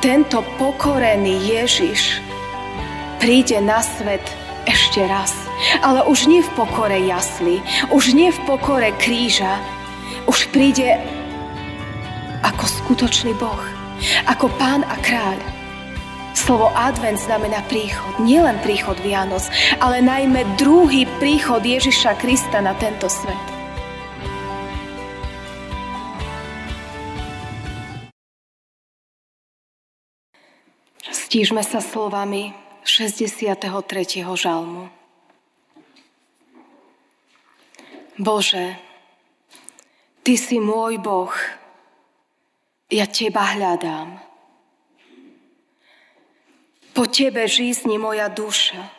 tento pokorený Ježiš príde na svet ešte raz. Ale už nie v pokore jasli, už nie v pokore kríža, už príde ako skutočný Boh, ako pán a kráľ. Slovo advent znamená príchod, nielen príchod Vianoc, ale najmä druhý príchod Ježiša Krista na tento svet. Stížme sa slovami 63. žalmu. Bože, Ty si môj Boh, ja Teba hľadám. Po Tebe žízni moja duša.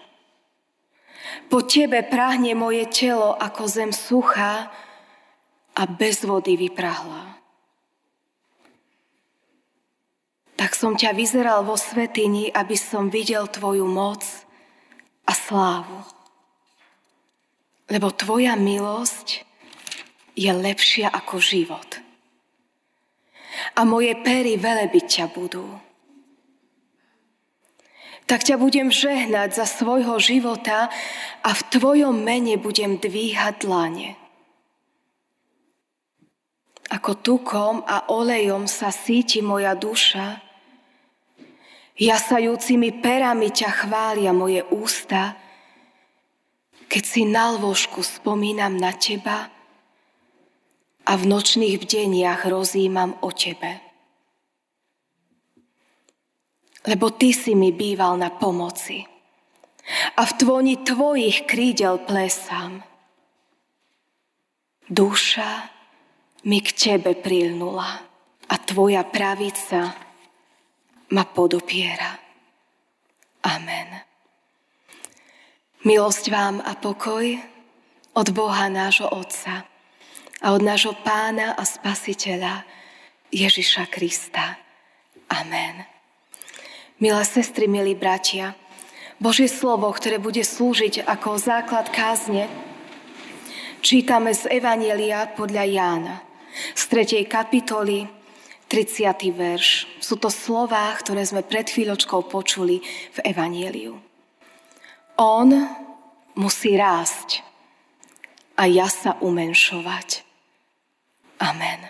Po Tebe prahne moje telo ako zem suchá a bez vody vyprahla. Tak som ťa vyzeral vo svetini, aby som videl Tvoju moc a slávu. Lebo Tvoja milosť je lepšia ako život. A moje pery velebiť ťa budú. Tak ťa budem žehnať za svojho života a v tvojom mene budem dvíhať dlane. Ako tukom a olejom sa síti moja duša, jasajúcimi perami ťa chvália moje ústa, keď si na lôžku spomínam na teba, a v nočných bdeniach rozímam o Tebe. Lebo Ty si mi býval na pomoci a v tvoni Tvojich krídel plesám. Duša mi k Tebe prilnula a Tvoja pravica ma podopiera. Amen. Milosť vám a pokoj od Boha nášho Otca a od nášho pána a spasiteľa Ježiša Krista. Amen. Milé sestry, milí bratia, Božie slovo, ktoré bude slúžiť ako základ kázne, čítame z Evanielia podľa Jána, z 3. kapitoly, 30. verš. Sú to slová, ktoré sme pred chvíľočkou počuli v Evanieliu. On musí rásť a ja sa umenšovať. Amen.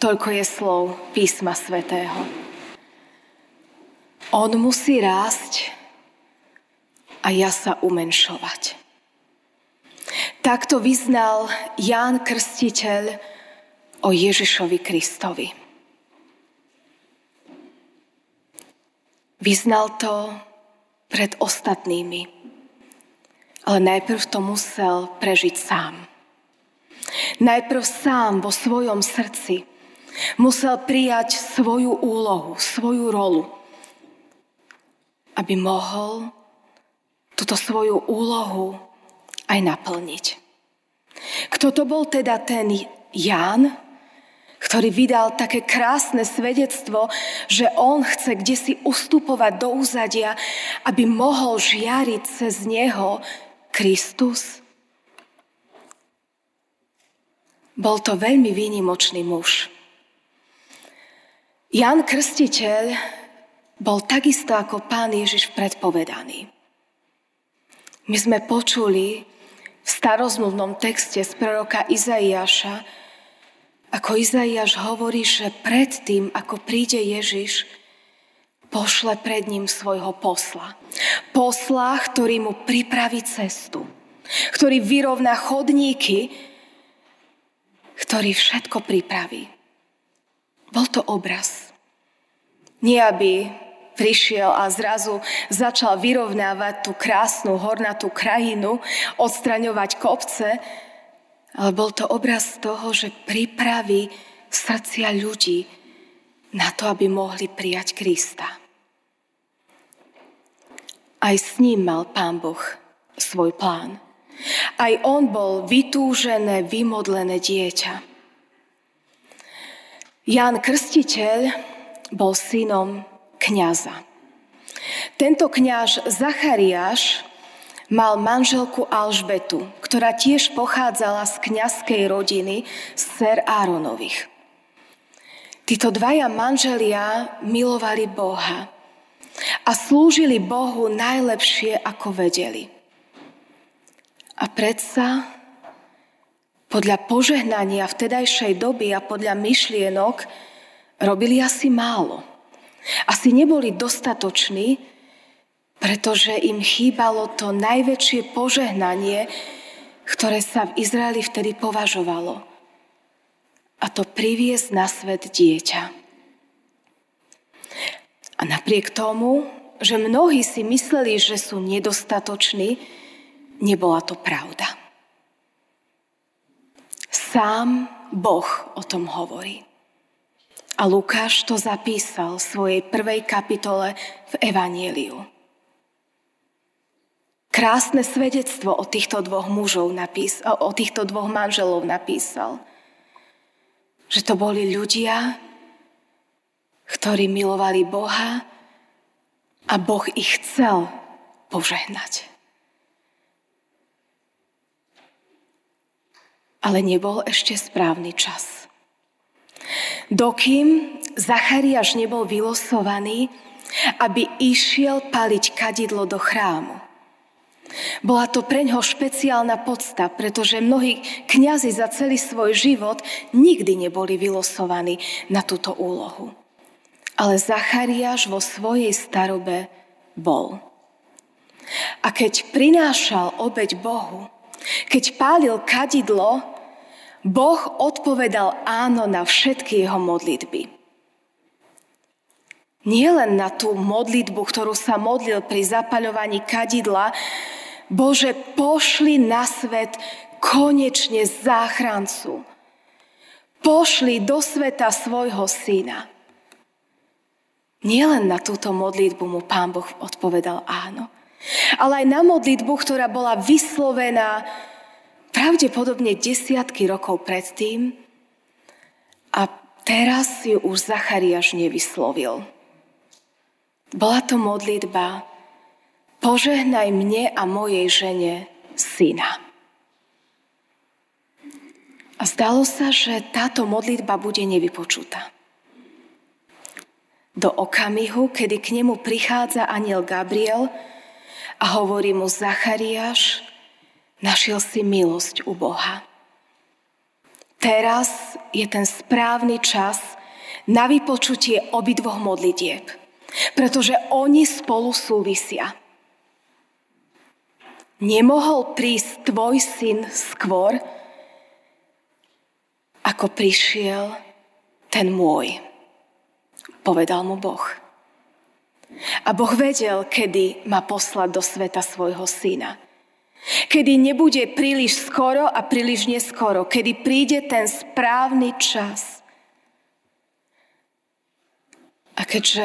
Toľko je slov písma svätého. On musí rásť a ja sa umenšovať. Takto vyznal Ján Krstiteľ o Ježišovi Kristovi. Vyznal to pred ostatnými, ale najprv to musel prežiť sám. Najprv sám vo svojom srdci musel prijať svoju úlohu, svoju rolu, aby mohol túto svoju úlohu aj naplniť. Kto to bol teda ten Ján, ktorý vydal také krásne svedectvo, že on chce kde si ustupovať do úzadia, aby mohol žiariť cez neho Kristus? Bol to veľmi výnimočný muž. Jan Krstiteľ bol takisto ako pán Ježiš predpovedaný. My sme počuli v starozmluvnom texte z proroka Izaiáša, ako Izaiáš hovorí, že predtým, ako príde Ježiš, pošle pred ním svojho posla. Posla, ktorý mu pripraví cestu, ktorý vyrovná chodníky, ktorý všetko pripraví. Bol to obraz. Nie aby prišiel a zrazu začal vyrovnávať tú krásnu hornatú krajinu, odstraňovať kopce, ale bol to obraz toho, že pripraví srdcia ľudí na to, aby mohli prijať Krista. Aj s ním mal Pán Boh svoj plán. Aj on bol vytúžené, vymodlené dieťa. Ján Krstiteľ bol synom kňaza. Tento kňaž Zachariáš mal manželku Alžbetu, ktorá tiež pochádzala z kňazskej rodiny z Ser Áronových. Títo dvaja manželia milovali Boha a slúžili Bohu najlepšie, ako vedeli. A predsa podľa požehnania vtedajšej doby a podľa myšlienok robili asi málo. Asi neboli dostatoční, pretože im chýbalo to najväčšie požehnanie, ktoré sa v Izraeli vtedy považovalo. A to priviesť na svet dieťa. A napriek tomu, že mnohí si mysleli, že sú nedostatoční, nebola to pravda. Sám Boh o tom hovorí. A Lukáš to zapísal v svojej prvej kapitole v Evanieliu. Krásne svedectvo o týchto dvoch mužov napísal, o týchto dvoch manželov napísal. Že to boli ľudia, ktorí milovali Boha a Boh ich chcel požehnať. Ale nebol ešte správny čas. Dokým Zachariáš nebol vylosovaný, aby išiel paliť kadidlo do chrámu. Bola to pre ňoho špeciálna podsta, pretože mnohí kňazi za celý svoj život nikdy neboli vylosovaní na túto úlohu. Ale Zachariáš vo svojej starobe bol. A keď prinášal obeď Bohu, keď pálil kadidlo, Boh odpovedal áno na všetky jeho modlitby. Nie len na tú modlitbu, ktorú sa modlil pri zapaľovaní kadidla, Bože, pošli na svet konečne záchrancu. Pošli do sveta svojho syna. Nielen na túto modlitbu mu pán Boh odpovedal áno, ale aj na modlitbu, ktorá bola vyslovená pravdepodobne desiatky rokov predtým a teraz ju už Zachariáš nevyslovil. Bola to modlitba požehnaj mne a mojej žene syna. A zdalo sa, že táto modlitba bude nevypočutá. Do okamihu, kedy k nemu prichádza aniel Gabriel a hovorí mu Zachariáš, našiel si milosť u Boha. Teraz je ten správny čas na vypočutie obidvoch modlitieb, pretože oni spolu súvisia. Nemohol prísť tvoj syn skôr, ako prišiel ten môj, povedal mu Boh. A Boh vedel, kedy má poslať do sveta svojho syna. Kedy nebude príliš skoro a príliš neskoro. Kedy príde ten správny čas. A keďže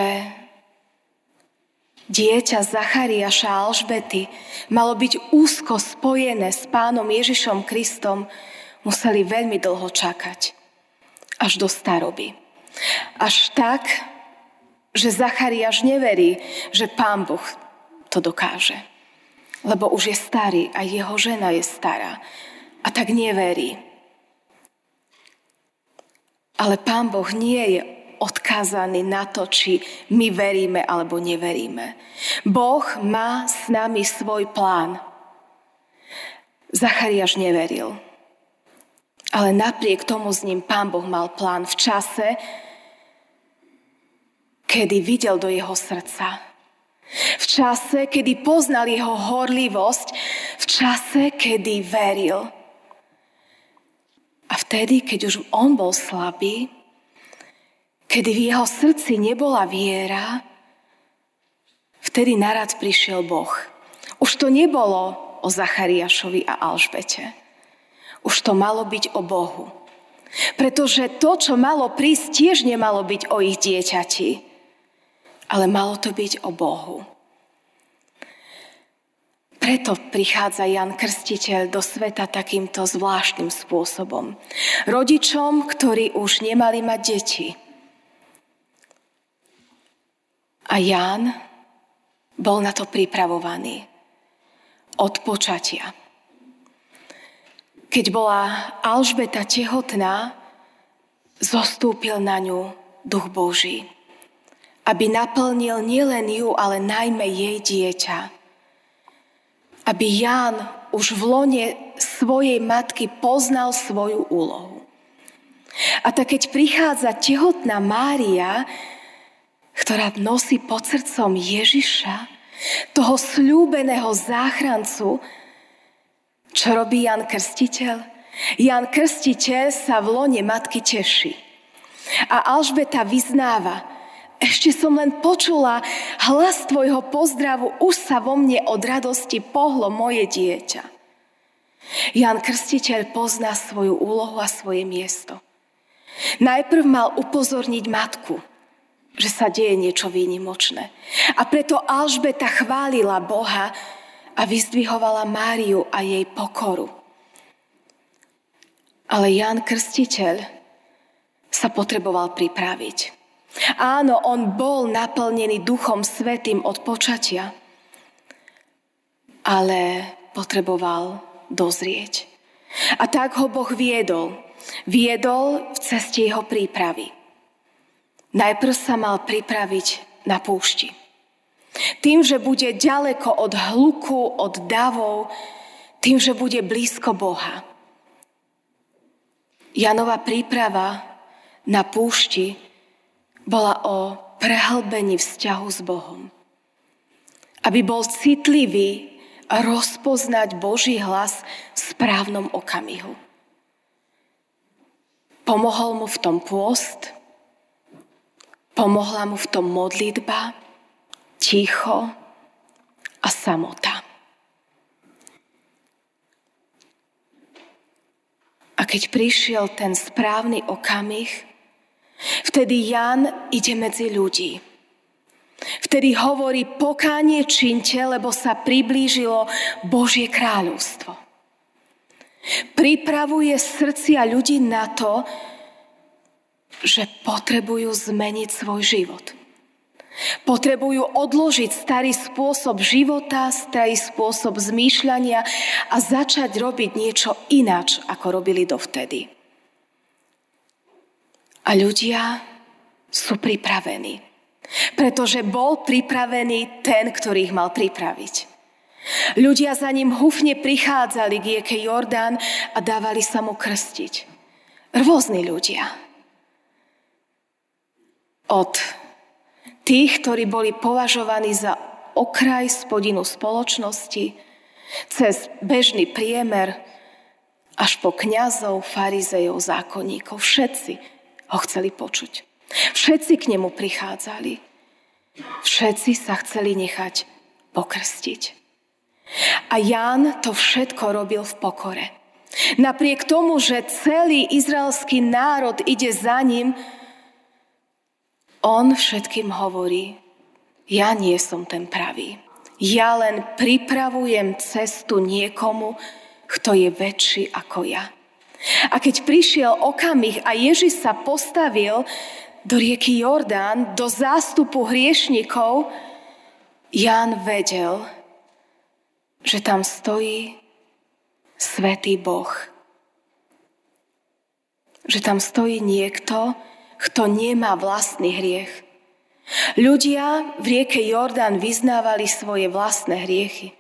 dieťa Zachariaša Alžbety malo byť úzko spojené s pánom Ježišom Kristom, museli veľmi dlho čakať. Až do staroby. Až tak, že Zachariáš neverí, že pán Boh to dokáže. Lebo už je starý a jeho žena je stará. A tak neverí. Ale pán Boh nie je odkázaný na to, či my veríme alebo neveríme. Boh má s nami svoj plán. Zachariáš neveril. Ale napriek tomu s ním pán Boh mal plán v čase, kedy videl do jeho srdca. V čase, kedy poznal jeho horlivosť, v čase, kedy veril. A vtedy, keď už on bol slabý, Kedy v jeho srdci nebola viera, vtedy narad prišiel Boh. Už to nebolo o Zachariášovi a Alžbete. Už to malo byť o Bohu. Pretože to, čo malo prísť, tiež nemalo byť o ich dieťati, ale malo to byť o Bohu. Preto prichádza Jan Krstiteľ do sveta takýmto zvláštnym spôsobom. Rodičom, ktorí už nemali mať deti, A Ján bol na to pripravovaný od počatia. Keď bola Alžbeta tehotná, zostúpil na ňu duch Boží. Aby naplnil nielen ju, ale najmä jej dieťa. Aby Ján už v lone svojej matky poznal svoju úlohu. A tak keď prichádza tehotná Mária, ktorá nosí pod srdcom Ježiša, toho slúbeného záchrancu, čo robí Jan Krstiteľ? Jan Krstiteľ sa v lone matky teší. A Alžbeta vyznáva, ešte som len počula hlas tvojho pozdravu, už sa vo mne od radosti pohlo moje dieťa. Jan Krstiteľ pozná svoju úlohu a svoje miesto. Najprv mal upozorniť matku, že sa deje niečo výnimočné. A preto Alžbeta chválila Boha a vyzdvihovala Máriu a jej pokoru. Ale Jan Krstiteľ sa potreboval pripraviť. Áno, on bol naplnený Duchom Svetým od počatia, ale potreboval dozrieť. A tak ho Boh viedol. Viedol v ceste jeho prípravy. Najprv sa mal pripraviť na púšti. Tým, že bude ďaleko od hluku, od davov, tým, že bude blízko Boha. Janova príprava na púšti bola o prehlbení vzťahu s Bohom. Aby bol citlivý rozpoznať Boží hlas v správnom okamihu. Pomohol mu v tom pôst, Pomohla mu v tom modlitba, ticho a samota. A keď prišiel ten správny okamih, vtedy Jan ide medzi ľudí. Vtedy hovorí, pokánie činte, lebo sa priblížilo Božie kráľovstvo. Pripravuje srdcia ľudí na to, že potrebujú zmeniť svoj život. Potrebujú odložiť starý spôsob života, starý spôsob zmýšľania a začať robiť niečo ináč, ako robili dovtedy. A ľudia sú pripravení. Pretože bol pripravený ten, ktorý ich mal pripraviť. Ľudia za ním hufne prichádzali k rieke Jordán a dávali sa mu krstiť. Rôzni ľudia od tých, ktorí boli považovaní za okraj spodinu spoločnosti, cez bežný priemer, až po kňazov, farizejov, zákonníkov. Všetci ho chceli počuť. Všetci k nemu prichádzali. Všetci sa chceli nechať pokrstiť. A Ján to všetko robil v pokore. Napriek tomu, že celý izraelský národ ide za ním, on všetkým hovorí, ja nie som ten pravý. Ja len pripravujem cestu niekomu, kto je väčší ako ja. A keď prišiel okamih a Ježiš sa postavil do rieky Jordán, do zástupu hriešnikov, Ján vedel, že tam stojí svetý Boh. Že tam stojí niekto, kto nemá vlastný hriech. Ľudia v rieke Jordán vyznávali svoje vlastné hriechy.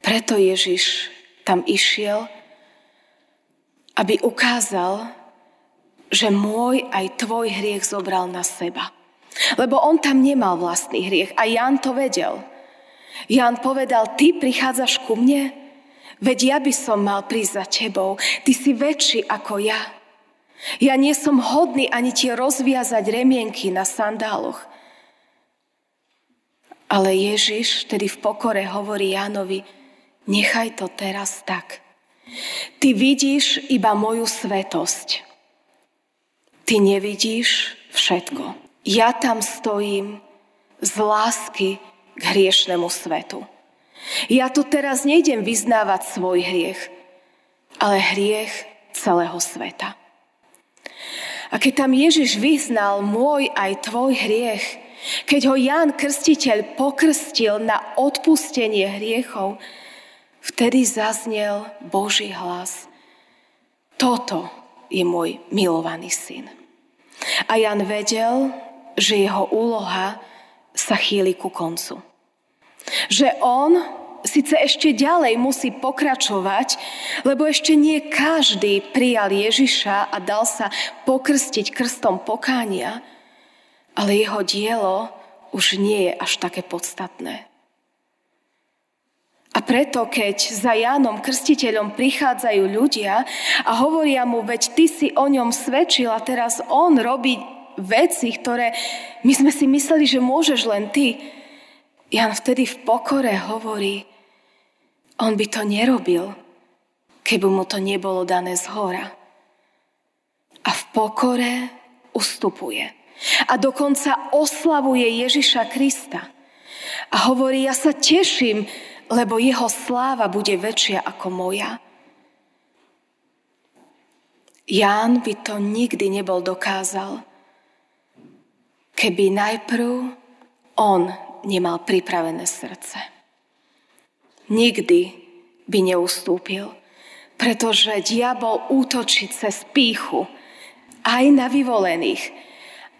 Preto Ježiš tam išiel, aby ukázal, že môj aj tvoj hriech zobral na seba. Lebo on tam nemal vlastný hriech a Jan to vedel. Jan povedal, ty prichádzaš ku mne? Veď ja by som mal prísť za tebou. Ty si väčší ako ja. Ja nie som hodný ani ti rozviazať remienky na sandáloch. Ale Ježiš tedy v pokore hovorí Jánovi, nechaj to teraz tak. Ty vidíš iba moju svetosť. Ty nevidíš všetko. Ja tam stojím z lásky k hriešnemu svetu. Ja tu teraz nejdem vyznávať svoj hriech, ale hriech celého sveta. A keď tam Ježiš vyznal môj aj tvoj hriech, keď ho Ján Krstiteľ pokrstil na odpustenie hriechov, vtedy zaznel Boží hlas. Toto je môj milovaný syn. A Jan vedel, že jeho úloha sa chýli ku koncu. Že on síce ešte ďalej musí pokračovať, lebo ešte nie každý prijal Ježiša a dal sa pokrstiť krstom pokánia, ale jeho dielo už nie je až také podstatné. A preto, keď za Jánom Krstiteľom prichádzajú ľudia a hovoria mu, veď ty si o ňom svedčil a teraz on robí veci, ktoré my sme si mysleli, že môžeš len ty. Jan vtedy v pokore hovorí, on by to nerobil, keby mu to nebolo dané z hora. A v pokore ustupuje. A dokonca oslavuje Ježiša Krista. A hovorí, ja sa teším, lebo jeho sláva bude väčšia ako moja. Ján by to nikdy nebol dokázal, keby najprv on nemal pripravené srdce nikdy by neustúpil, pretože diabol útočí cez píchu aj na vyvolených,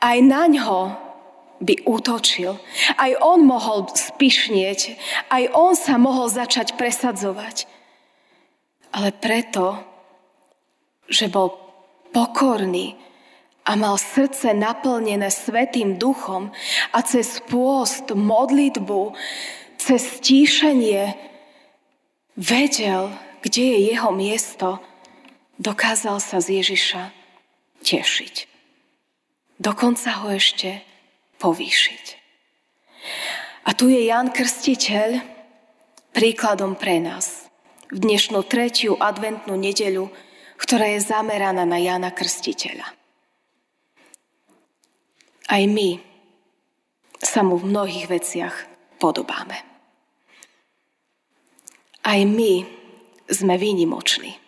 aj na ňo by útočil. Aj on mohol spišnieť, aj on sa mohol začať presadzovať. Ale preto, že bol pokorný a mal srdce naplnené Svetým duchom a cez pôst, modlitbu, cez stíšenie vedel, kde je jeho miesto, dokázal sa z Ježiša tešiť. Dokonca ho ešte povýšiť. A tu je Jan Krstiteľ príkladom pre nás. V dnešnú tretiu adventnú nedeľu, ktorá je zameraná na Jana Krstiteľa. Aj my sa mu v mnohých veciach podobáme. Aj my sme výnimoční.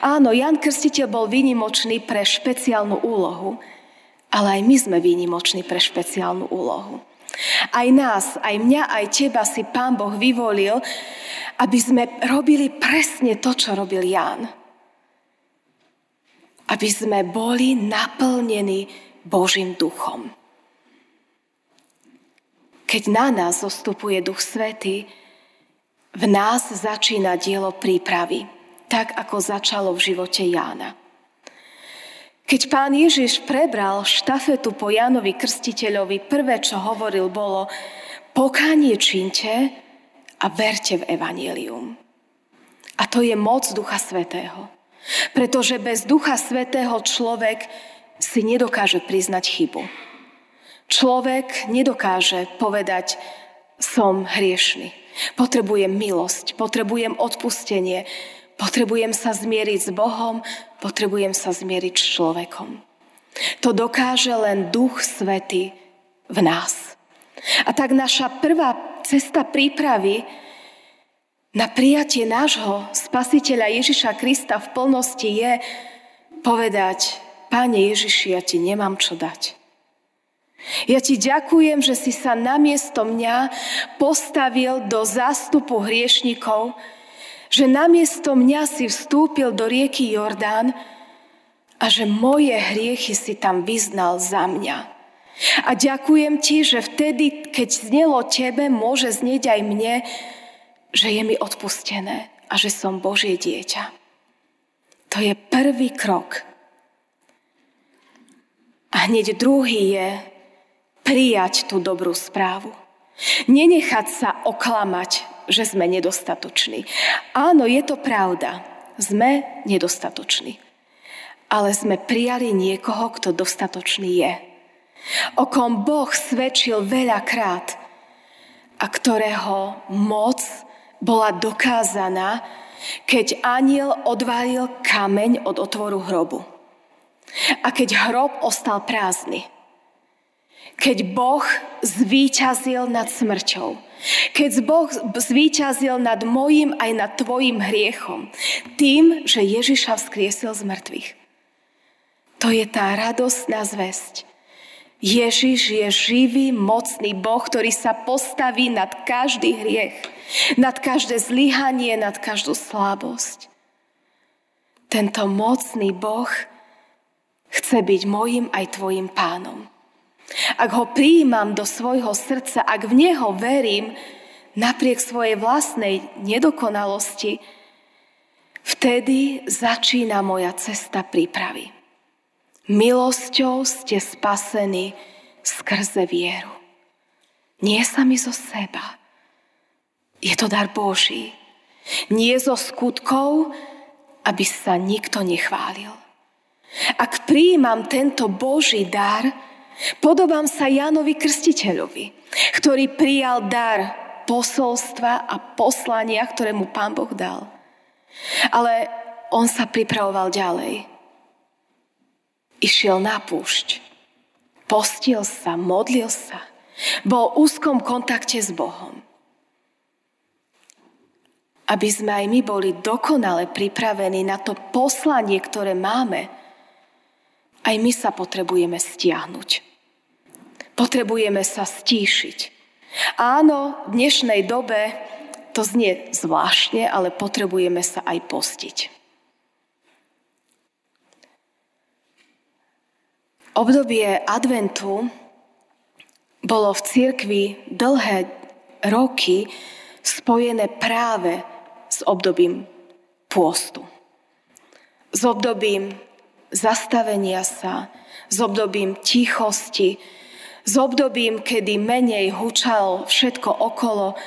Áno, Jan Krstiteľ bol výnimočný pre špeciálnu úlohu, ale aj my sme výnimoční pre špeciálnu úlohu. Aj nás, aj mňa, aj teba si Pán Boh vyvolil, aby sme robili presne to, čo robil Jan. Aby sme boli naplnení Božím duchom. Keď na nás zostupuje Duch Svetý, v nás začína dielo prípravy, tak ako začalo v živote Jána. Keď pán Ježiš prebral štafetu po Jánovi Krstiteľovi, prvé, čo hovoril, bolo pokánie činte a verte v evanílium. A to je moc Ducha Svetého. Pretože bez Ducha Svetého človek si nedokáže priznať chybu. Človek nedokáže povedať, som hriešný. Potrebujem milosť, potrebujem odpustenie, potrebujem sa zmieriť s Bohom, potrebujem sa zmieriť s človekom. To dokáže len Duch Svety v nás. A tak naša prvá cesta prípravy na prijatie nášho spasiteľa Ježiša Krista v plnosti je povedať, Páne Ježiši, ja ti nemám čo dať. Ja ti ďakujem, že si sa namiesto mňa postavil do zástupu hriešnikov, že namiesto mňa si vstúpil do rieky Jordán a že moje hriechy si tam vyznal za mňa. A ďakujem ti, že vtedy, keď znelo tebe, môže znieť aj mne, že je mi odpustené a že som Božie dieťa. To je prvý krok. A hneď druhý je, prijať tú dobrú správu. Nenechať sa oklamať, že sme nedostatoční. Áno, je to pravda. Sme nedostatoční. Ale sme prijali niekoho, kto dostatočný je. O kom Boh svedčil veľakrát a ktorého moc bola dokázaná, keď aniel odvalil kameň od otvoru hrobu. A keď hrob ostal prázdny keď Boh zvíťazil nad smrťou. Keď Boh zvíťazil nad mojim aj nad tvojim hriechom. Tým, že Ježiša vzkriesil z mŕtvych. To je tá radostná zväzť. Ježiš je živý, mocný Boh, ktorý sa postaví nad každý hriech, nad každé zlyhanie, nad každú slabosť. Tento mocný Boh chce byť mojim aj tvojim pánom. Ak ho prijímam do svojho srdca, ak v neho verím, napriek svojej vlastnej nedokonalosti, vtedy začína moja cesta prípravy. Milosťou ste spasení skrze vieru. Nie sami zo seba. Je to dar Boží. Nie zo skutkov, aby sa nikto nechválil. Ak prijímam tento Boží dar, podobám sa Jánovi Krstiteľovi, ktorý prijal dar posolstva a poslania, ktoré mu Pán Boh dal. Ale on sa pripravoval ďalej. Išiel na púšť. Postil sa, modlil sa. Bol v úzkom kontakte s Bohom. Aby sme aj my boli dokonale pripravení na to poslanie, ktoré máme, aj my sa potrebujeme stiahnuť. Potrebujeme sa stíšiť. Áno, v dnešnej dobe to znie zvláštne, ale potrebujeme sa aj postiť. Obdobie adventu bolo v cirkvi dlhé roky spojené práve s obdobím pôstu. S obdobím zastavenia sa, s obdobím tichosti, s obdobím, kedy menej hučalo všetko okolo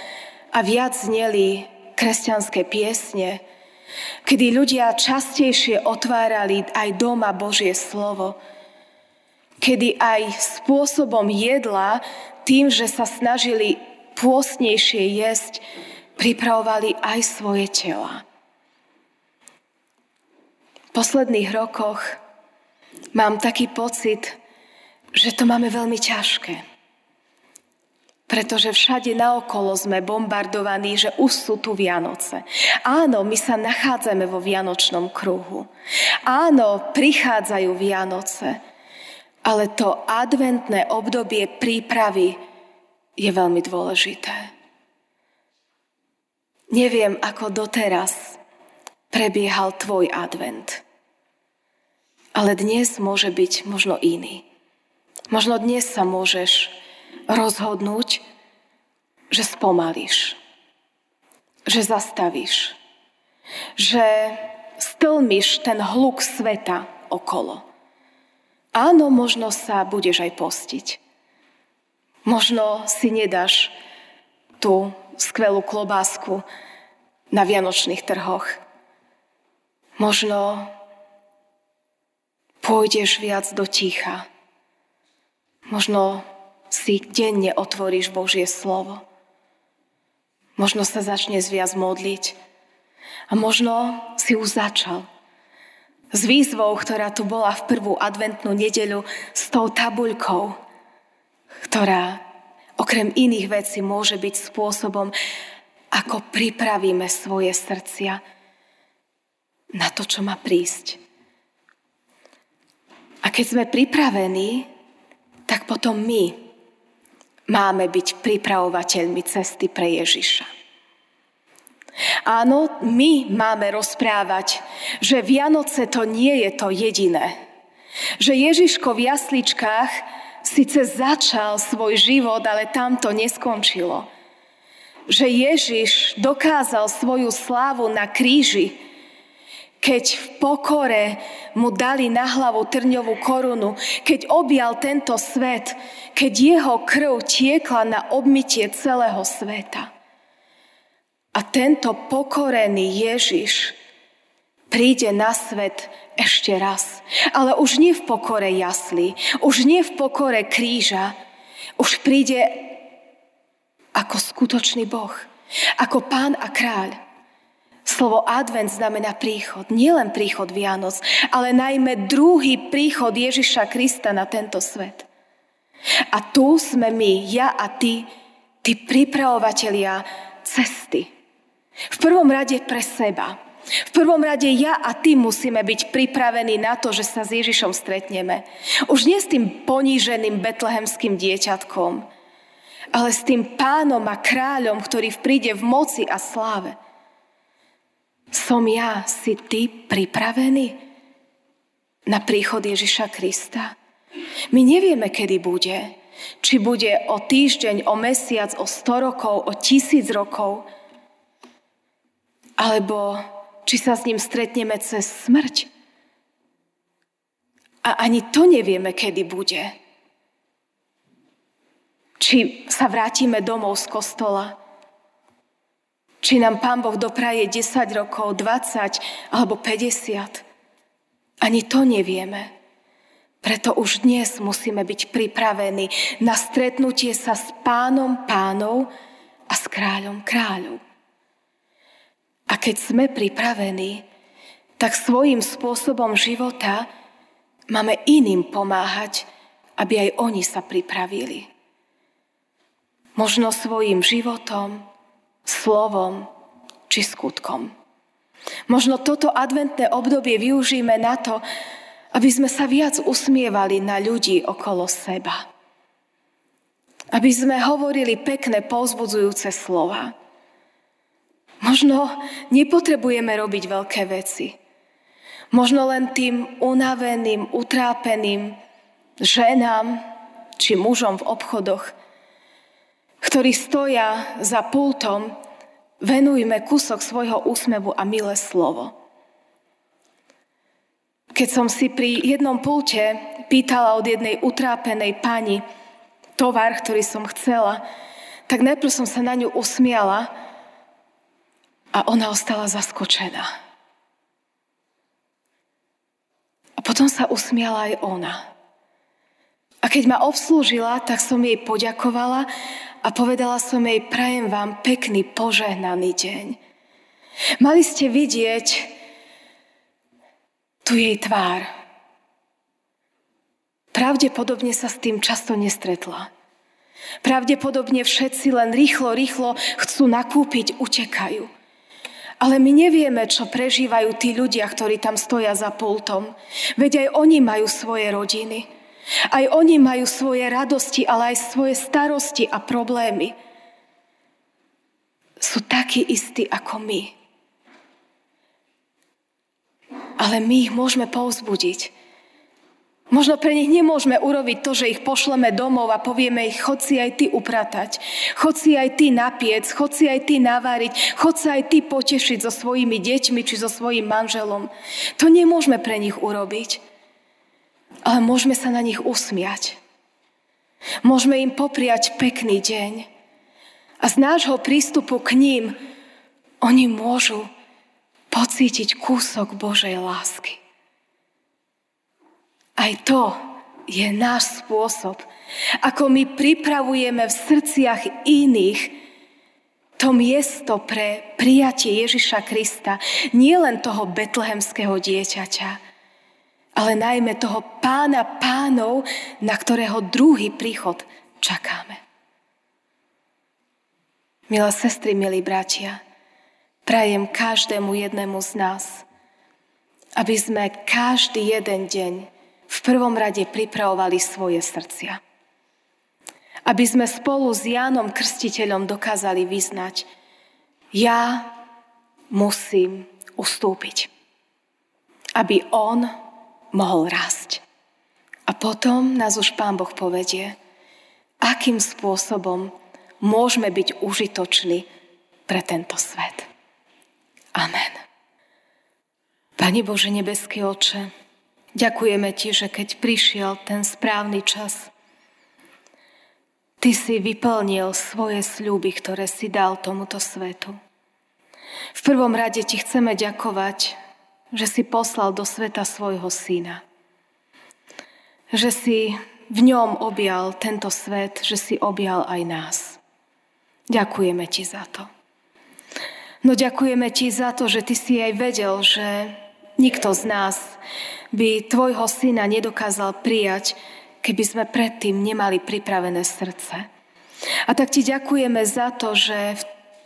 a viac zneli kresťanské piesne, kedy ľudia častejšie otvárali aj doma Božie slovo, kedy aj spôsobom jedla, tým, že sa snažili pôstnejšie jesť, pripravovali aj svoje tela. V posledných rokoch mám taký pocit, že to máme veľmi ťažké. Pretože všade naokolo sme bombardovaní, že už sú tu Vianoce. Áno, my sa nachádzame vo Vianočnom kruhu. Áno, prichádzajú Vianoce. Ale to adventné obdobie prípravy je veľmi dôležité. Neviem, ako doteraz prebiehal tvoj advent. Ale dnes môže byť možno iný. Možno dnes sa môžeš rozhodnúť, že spomalíš, že zastavíš, že stlmiš ten hluk sveta okolo. Áno, možno sa budeš aj postiť. Možno si nedáš tú skvelú klobásku na vianočných trhoch. Možno pôjdeš viac do ticha. Možno si denne otvoríš Božie slovo. Možno sa začneš viac modliť. A možno si už začal. S výzvou, ktorá tu bola v prvú adventnú nedeľu, s tou tabuľkou, ktorá okrem iných vecí môže byť spôsobom, ako pripravíme svoje srdcia na to, čo má prísť. A keď sme pripravení, tak potom my máme byť pripravovateľmi cesty pre Ježiša. Áno, my máme rozprávať, že Vianoce to nie je to jediné. Že Ježiško v jasličkách síce začal svoj život, ale tam to neskončilo. Že Ježiš dokázal svoju slávu na kríži, keď v pokore mu dali na hlavu trňovú korunu, keď objal tento svet, keď jeho krv tiekla na obmytie celého sveta. A tento pokorený Ježiš príde na svet ešte raz. Ale už nie v pokore jasli, už nie v pokore kríža, už príde ako skutočný Boh, ako pán a kráľ. Slovo advent znamená príchod. Nielen príchod Vianoc, ale najmä druhý príchod Ježiša Krista na tento svet. A tu sme my, ja a ty, tí pripravovatelia cesty. V prvom rade pre seba. V prvom rade ja a ty musíme byť pripravení na to, že sa s Ježišom stretneme. Už nie s tým poníženým betlehemským dieťatkom, ale s tým pánom a kráľom, ktorý príde v moci a sláve. Som ja, si ty pripravený na príchod Ježiša Krista. My nevieme, kedy bude. Či bude o týždeň, o mesiac, o 100 rokov, o tisíc rokov. Alebo či sa s ním stretneme cez smrť. A ani to nevieme, kedy bude. Či sa vrátime domov z kostola. Či nám Pán Boh dopraje 10 rokov, 20 alebo 50. Ani to nevieme. Preto už dnes musíme byť pripravení na stretnutie sa s pánom pánov a s kráľom kráľov. A keď sme pripravení, tak svojím spôsobom života máme iným pomáhať, aby aj oni sa pripravili. Možno svojim životom, slovom či skutkom. Možno toto adventné obdobie využijeme na to, aby sme sa viac usmievali na ľudí okolo seba. Aby sme hovorili pekné, povzbudzujúce slova. Možno nepotrebujeme robiť veľké veci. Možno len tým unaveným, utrápeným ženám či mužom v obchodoch, ktorí stoja za pultom, venujme kúsok svojho úsmevu a milé slovo. Keď som si pri jednom pulte pýtala od jednej utrápenej pani tovar, ktorý som chcela, tak najprv som sa na ňu usmiala a ona ostala zaskočená. A potom sa usmiala aj ona. A keď ma obslúžila, tak som jej poďakovala a povedala som jej, prajem vám pekný, požehnaný deň. Mali ste vidieť, tu jej tvár. Pravdepodobne sa s tým často nestretla. Pravdepodobne všetci len rýchlo, rýchlo chcú nakúpiť, utekajú. Ale my nevieme, čo prežívajú tí ľudia, ktorí tam stoja za pultom. Veď aj oni majú svoje rodiny. Aj oni majú svoje radosti, ale aj svoje starosti a problémy. Sú takí istí ako my ale my ich môžeme povzbudiť. Možno pre nich nemôžeme urobiť to, že ich pošleme domov a povieme ich, chod si aj ty upratať, chod si aj ty napiec, chod si aj ty navariť, chod sa aj ty potešiť so svojimi deťmi či so svojim manželom. To nemôžeme pre nich urobiť, ale môžeme sa na nich usmiať. Môžeme im popriať pekný deň. A z nášho prístupu k ním oni môžu pocítiť kúsok Božej lásky. Aj to je náš spôsob, ako my pripravujeme v srdciach iných to miesto pre prijatie Ježiša Krista, nie len toho betlehemského dieťaťa, ale najmä toho pána pánov, na ktorého druhý príchod čakáme. Milé sestry, milí bratia, prajem každému jednému z nás, aby sme každý jeden deň v prvom rade pripravovali svoje srdcia. Aby sme spolu s Jánom Krstiteľom dokázali vyznať, ja musím ustúpiť, aby on mohol rásť. A potom nás už Pán Boh povedie, akým spôsobom môžeme byť užitoční pre tento svet. Amen. Pani Bože nebeský oče, ďakujeme Ti, že keď prišiel ten správny čas, Ty si vyplnil svoje sľuby, ktoré si dal tomuto svetu. V prvom rade Ti chceme ďakovať, že si poslal do sveta svojho syna. Že si v ňom objal tento svet, že si objal aj nás. Ďakujeme Ti za to. No ďakujeme ti za to, že ty si aj vedel, že nikto z nás by tvojho syna nedokázal prijať, keby sme predtým nemali pripravené srdce. A tak ti ďakujeme za to, že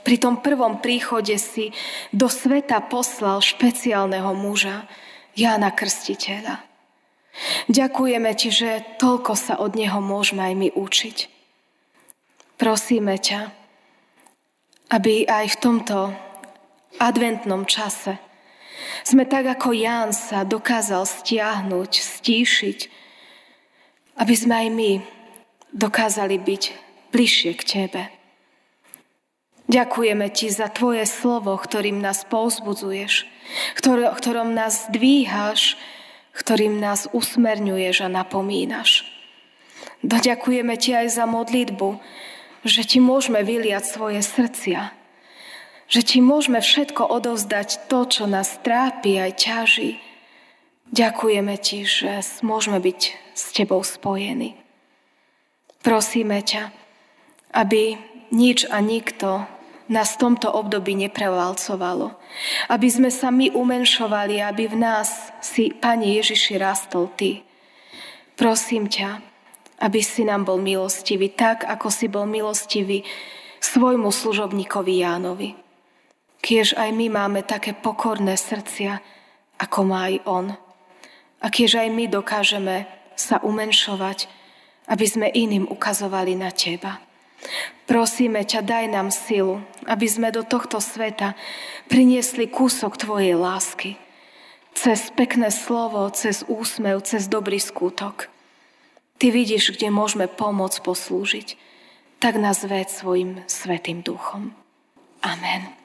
pri tom prvom príchode si do sveta poslal špeciálneho muža, Jána Krstiteľa. Ďakujeme ti, že toľko sa od neho môžeme aj my učiť. Prosíme ťa, aby aj v tomto adventnom čase Sme tak, ako Ján sa dokázal stiahnuť, stíšiť, aby sme aj my dokázali byť bližšie k Tebe. Ďakujeme Ti za Tvoje slovo, ktorým nás povzbudzuješ, ktorom nás dvíhaš, ktorým nás usmerňuješ a napomínaš. Doďakujeme Ti aj za modlitbu, že Ti môžeme vyliať svoje srdcia, že Ti môžeme všetko odovzdať to, čo nás trápi aj ťaží. Ďakujeme Ti, že môžeme byť s Tebou spojení. Prosíme ťa, aby nič a nikto nás v tomto období neprevalcovalo. Aby sme sa my umenšovali, aby v nás si, Pane Ježiši, rastol Ty. Prosím ťa, aby si nám bol milostivý, tak ako si bol milostivý svojmu služobníkovi Jánovi. Kiež aj my máme také pokorné srdcia, ako má aj on. A kiež aj my dokážeme sa umenšovať, aby sme iným ukazovali na Teba. Prosíme ťa, daj nám silu, aby sme do tohto sveta priniesli kúsok Tvojej lásky. Cez pekné slovo, cez úsmev, cez dobrý skútok. Ty vidíš, kde môžeme pomôcť poslúžiť. Tak nás ved svojim svetým duchom. Amen.